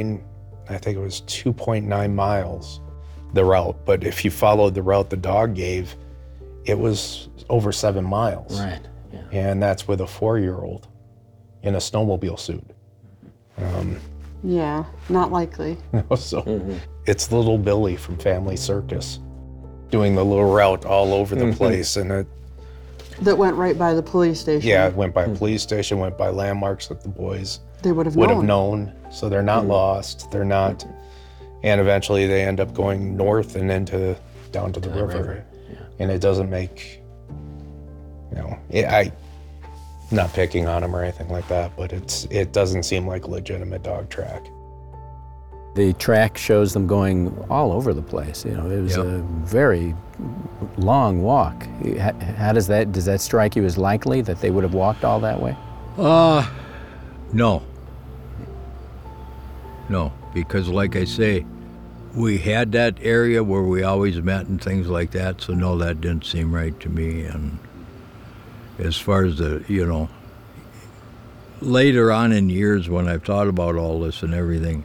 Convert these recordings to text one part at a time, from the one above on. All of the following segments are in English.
And I think it was 2.9 miles, the route. But if you followed the route the dog gave, it was over seven miles. Right. Yeah. And that's with a four year old in a snowmobile suit. Um, yeah, not likely. so mm-hmm. it's little Billy from Family Circus doing the little route all over the place. And it, That went right by the police station. yeah, it went by a police station, went by landmarks that the boys They would have would known. have known. So they're not hmm. lost. They're not. And eventually they end up going north and into down to the the river. river, yeah. And it doesn't make, you know, it, I, not picking on them or anything like that, but it's it doesn't seem like a legitimate dog track. The track shows them going all over the place. You know, it was Yep. a very long walk. How, does that does that strike you as likely that they would have walked all that way? Uh, no. No, because like I say, we had that area where we always met and things like that, so no, that didn't seem right to me. And as far as the, you know, later on in years when I've thought about all this and everything,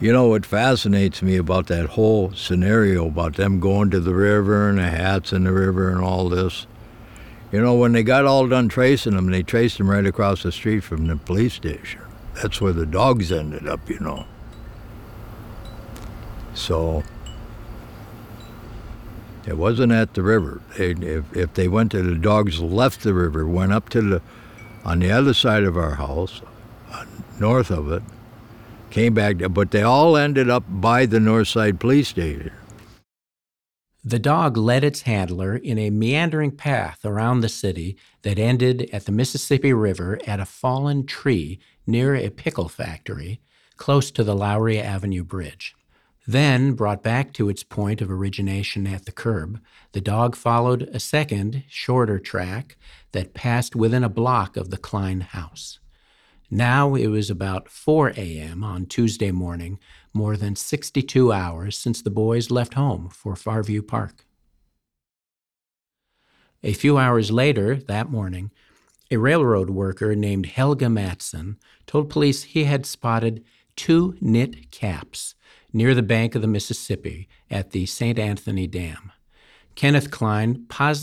you know, what fascinates me about that whole scenario about them going to the river and the hats in the river and all this. You know, when they got all done tracing them, they traced them right across the street from the police station. That's where the dogs ended up, you know. So it wasn't at the river. They, if, if they went to the dogs left the river, went up to the on the other side of our house, uh, north of it, came back, but they all ended up by the north side police station. The dog led its handler in a meandering path around the city that ended at the Mississippi River at a fallen tree near a pickle factory close to the Lowry Avenue Bridge. Then, brought back to its point of origination at the curb, the dog followed a second, shorter track that passed within a block of the Klein house. Now it was about 4 a.m. on Tuesday morning, more than 62 hours since the boys left home for Farview Park. A few hours later that morning, a railroad worker named Helga Matson told police he had spotted two knit caps near the bank of the Mississippi at the St. Anthony Dam. Kenneth Klein positively